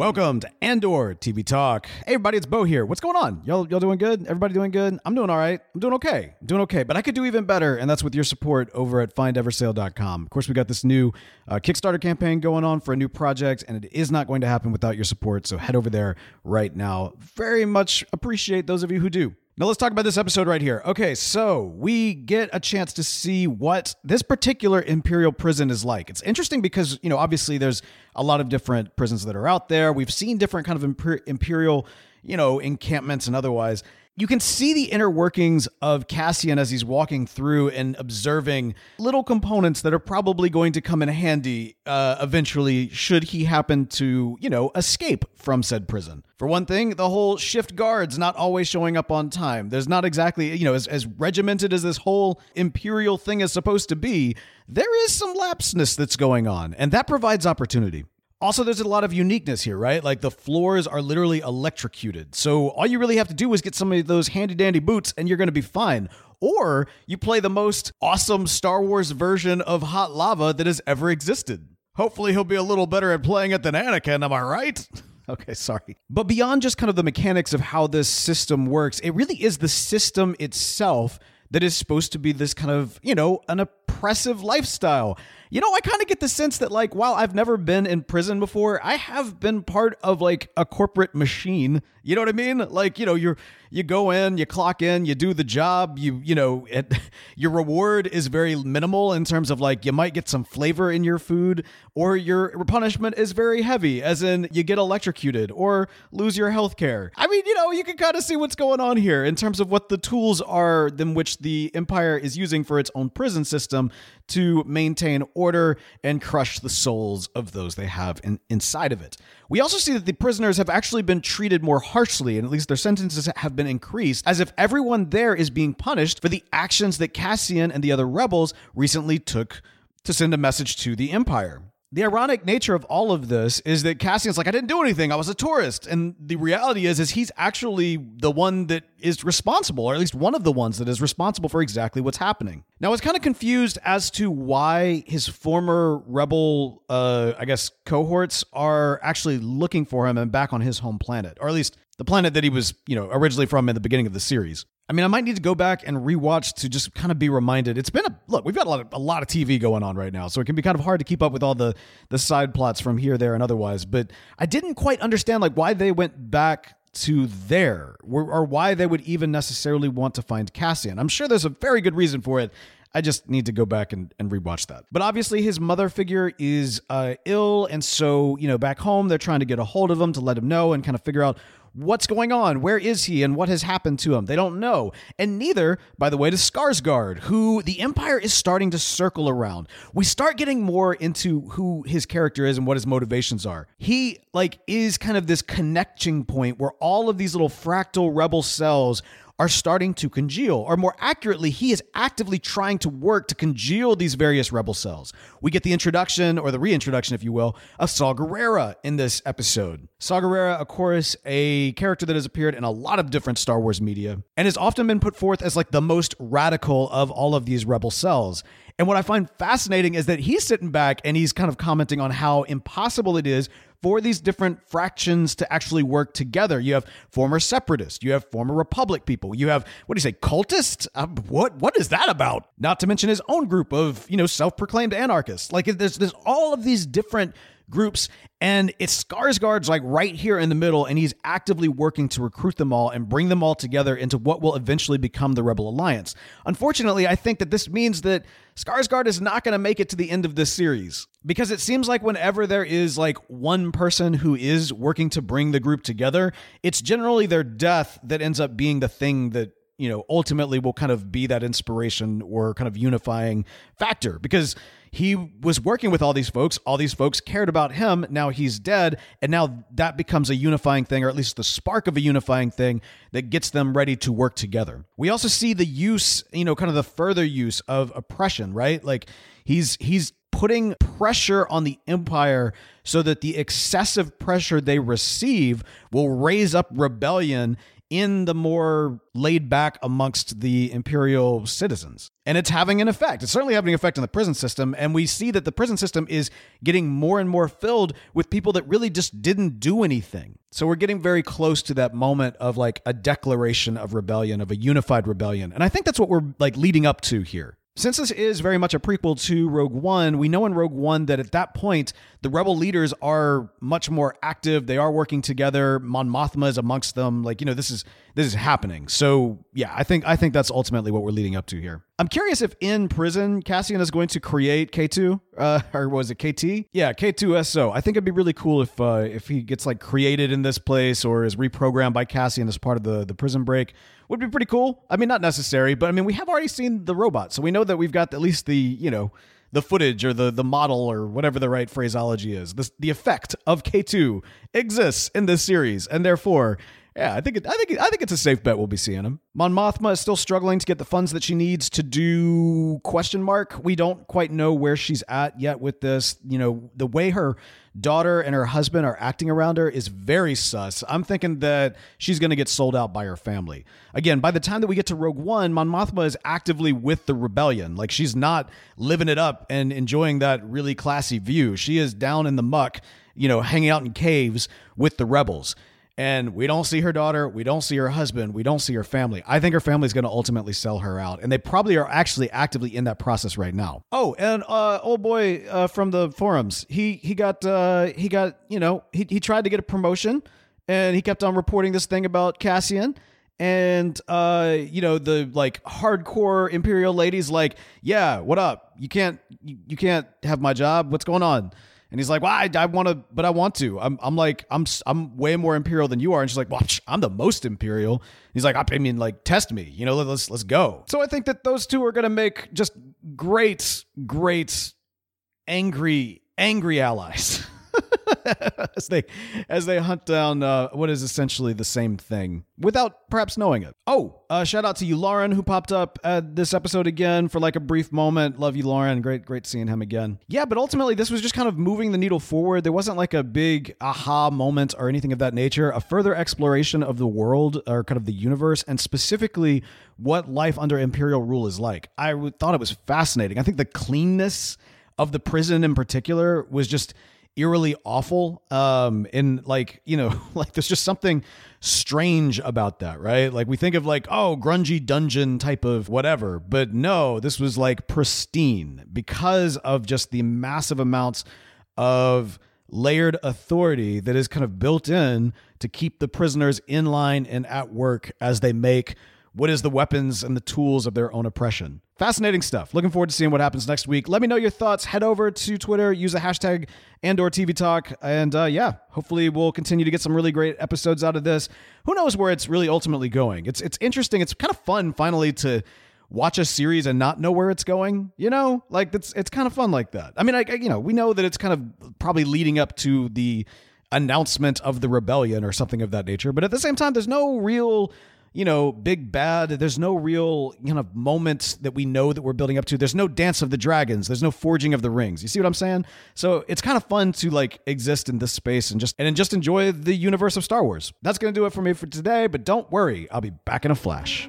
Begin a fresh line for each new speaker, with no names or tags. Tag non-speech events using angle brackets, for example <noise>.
Welcome to Andor TV Talk. Hey everybody, it's Bo here. What's going on? Y'all, y'all doing good? Everybody doing good? I'm doing all right. I'm doing okay. I'm doing okay, but I could do even better, and that's with your support over at findeversail.com. Of course, we got this new uh, Kickstarter campaign going on for a new project, and it is not going to happen without your support. So head over there right now. Very much appreciate those of you who do. Now let's talk about this episode right here. Okay, so we get a chance to see what this particular Imperial prison is like. It's interesting because, you know, obviously there's a lot of different prisons that are out there. We've seen different kind of imper- Imperial, you know, encampments and otherwise you can see the inner workings of Cassian as he's walking through and observing little components that are probably going to come in handy uh, eventually, should he happen to, you know, escape from said prison. For one thing, the whole shift guards not always showing up on time. There's not exactly, you know, as, as regimented as this whole imperial thing is supposed to be, there is some lapseness that's going on, and that provides opportunity. Also, there's a lot of uniqueness here, right? Like the floors are literally electrocuted. So all you really have to do is get some of those handy dandy boots and you're going to be fine. Or you play the most awesome Star Wars version of Hot Lava that has ever existed. Hopefully, he'll be a little better at playing it than Anakin, am I right? <laughs> Okay, sorry. But beyond just kind of the mechanics of how this system works, it really is the system itself that is supposed to be this kind of, you know, an oppressive lifestyle. You know, I kind of get the sense that, like, while I've never been in prison before, I have been part of like a corporate machine. You know what I mean? Like, you know, you're you go in, you clock in, you do the job. You you know, it, <laughs> your reward is very minimal in terms of like you might get some flavor in your food, or your punishment is very heavy, as in you get electrocuted or lose your health care. I mean, you know, you can kind of see what's going on here in terms of what the tools are, than which the Empire is using for its own prison system to maintain and crush the souls of those they have in, inside of it. We also see that the prisoners have actually been treated more harshly, and at least their sentences have been increased, as if everyone there is being punished for the actions that Cassian and the other rebels recently took to send a message to the Empire. The ironic nature of all of this is that Cassian's like, I didn't do anything. I was a tourist. And the reality is, is he's actually the one that is responsible, or at least one of the ones that is responsible for exactly what's happening. Now, I was kind of confused as to why his former rebel, uh, I guess, cohorts are actually looking for him and back on his home planet, or at least the planet that he was, you know, originally from in the beginning of the series. I mean, I might need to go back and rewatch to just kind of be reminded. It's been a look. We've got a lot of a lot of TV going on right now, so it can be kind of hard to keep up with all the the side plots from here, there, and otherwise. But I didn't quite understand like why they went back to there, or, why they would even necessarily want to find Cassian. I'm sure there's a very good reason for it. I just need to go back and, and rewatch that. But obviously, his mother figure is uh, ill. And so, you know, back home, they're trying to get a hold of him to let him know and kind of figure out what's going on, where is he, and what has happened to him. They don't know. And neither, by the way, does Skarsgård, who the Empire is starting to circle around. We start getting more into who his character is and what his motivations are. He, like, is kind of this connecting point where all of these little fractal rebel cells are starting to congeal, or more accurately, he is actively trying to work to congeal these various rebel cells. We get the introduction, or the reintroduction, if you will, of Saw Gerrera in this episode. Saw Gerrera, of course, a character that has appeared in a lot of different Star Wars media, and has often been put forth as like the most radical of all of these rebel cells. And what I find fascinating is that he's sitting back and he's kind of commenting on how impossible it is for these different fractions to actually work together. You have former separatists, you have former republic people, you have what do you say, cultists? Uh, what what is that about? Not to mention his own group of you know self-proclaimed anarchists. Like there's there's all of these different groups and it's Skarsgård's like right here in the middle and he's actively working to recruit them all and bring them all together into what will eventually become the Rebel Alliance. Unfortunately, I think that this means that Skarsgård is not going to make it to the end of this series because it seems like whenever there is like one person who is working to bring the group together, it's generally their death that ends up being the thing that you know ultimately will kind of be that inspiration or kind of unifying factor because he was working with all these folks. All these folks cared about him. Now he's dead. And now that becomes a unifying thing, or at least the spark of a unifying thing that gets them ready to work together. We also see the use, you know, kind of the further use of oppression, right? Like he's, he's, putting pressure on the empire so that the excessive pressure they receive will raise up rebellion in the more laid back amongst the imperial citizens. And it's having an effect. It's certainly having an effect on the prison system. And we see that the prison system is getting more and more filled with people that really just didn't do anything. So we're getting very close to that moment of like a declaration of rebellion, of a unified rebellion. And I think that's what we're like leading up to here. Since this is very much a prequel to Rogue One, we know in Rogue One that at that point, the rebel leaders are much more active. They are working together. Mon Mothma is amongst them. Like, you know, this is this is happening. So yeah, I think I think that's ultimately what we're leading up to here. I'm curious if in prison Cassian is going to create K2, uh, or was it KT? Yeah, K2SO. I think it'd be really cool if uh, if he gets like created in this place or is reprogrammed by Cassian as part of the the prison break. Would be pretty cool. I mean, not necessary, but I mean, we have already seen the robot, so we know that we've got at least the you know the footage or the the model or whatever the right phraseology is. This, the effect of K2 exists in this series, and therefore yeah, I think it, I think I think it's a safe bet we'll be seeing him. Mon Mothma is still struggling to get the funds that she needs to do question mark. We don't quite know where she's at yet with this. You know, the way her daughter and her husband are acting around her is very sus. I'm thinking that she's going to get sold out by her family. Again, by the time that we get to Rogue One, Mon Mothma is actively with the rebellion. Like she's not living it up and enjoying that really classy view. She is down in the muck, you know, hanging out in caves with the rebels and we don't see her daughter, we don't see her husband, we don't see her family. I think her family is going to ultimately sell her out, and they probably are actually actively in that process right now. Oh, and uh, old boy uh, from the forums, he he got uh, he got you know he he tried to get a promotion, and he kept on reporting this thing about Cassian and uh you know the like hardcore imperial ladies like yeah what up you can't you, you can't have my job what's going on and he's like, well, I, I want to, but I want to. I'm, I'm like, I'm, I'm way more imperial than you are. And she's like, well, I'm the most imperial. He's like, I mean, like, test me, you know, let's, let's go. So I think that those two are going to make just great, great, angry, angry allies. <laughs> <laughs> as they as they hunt down uh, what is essentially the same thing without perhaps knowing it. Oh, uh, shout out to you, Lauren, who popped up this episode again for like a brief moment. Love you, Lauren. Great, great seeing him again. Yeah, but ultimately, this was just kind of moving the needle forward. There wasn't like a big aha moment or anything of that nature. A further exploration of the world or kind of the universe, and specifically what life under Imperial rule is like. I thought it was fascinating. I think the cleanness of the prison in particular was just eerily awful. Um, and like, you know, <laughs> like there's just something strange about that, right? Like we think of like, oh, grungy dungeon type of whatever. But no, this was like pristine because of just the massive amounts of layered authority that is kind of built in to keep the prisoners in line and at work as they make what is the weapons and the tools of their own oppression. Fascinating stuff. Looking forward to seeing what happens next week. Let me know your thoughts. Head over to Twitter, use the hashtag Andor TV Talk, and uh, yeah, hopefully we'll continue to get some really great episodes out of this. Who knows where it's really ultimately going? It's it's interesting. It's kind of fun finally to watch a series and not know where it's going. You know, like it's it's kind of fun like that. I mean, I, you know, we know that it's kind of probably leading up to the announcement of the rebellion or something of that nature, but at the same time, there's no real you know, big bad. There's no real kind of moments that we know that we're building up to. There's no dance of the dragons. There's no forging of the rings. You see what I'm saying? So it's kind of fun to like exist in this space and just and just enjoy the universe of Star Wars. That's gonna do it for me for today. But don't worry, I'll be back in a flash.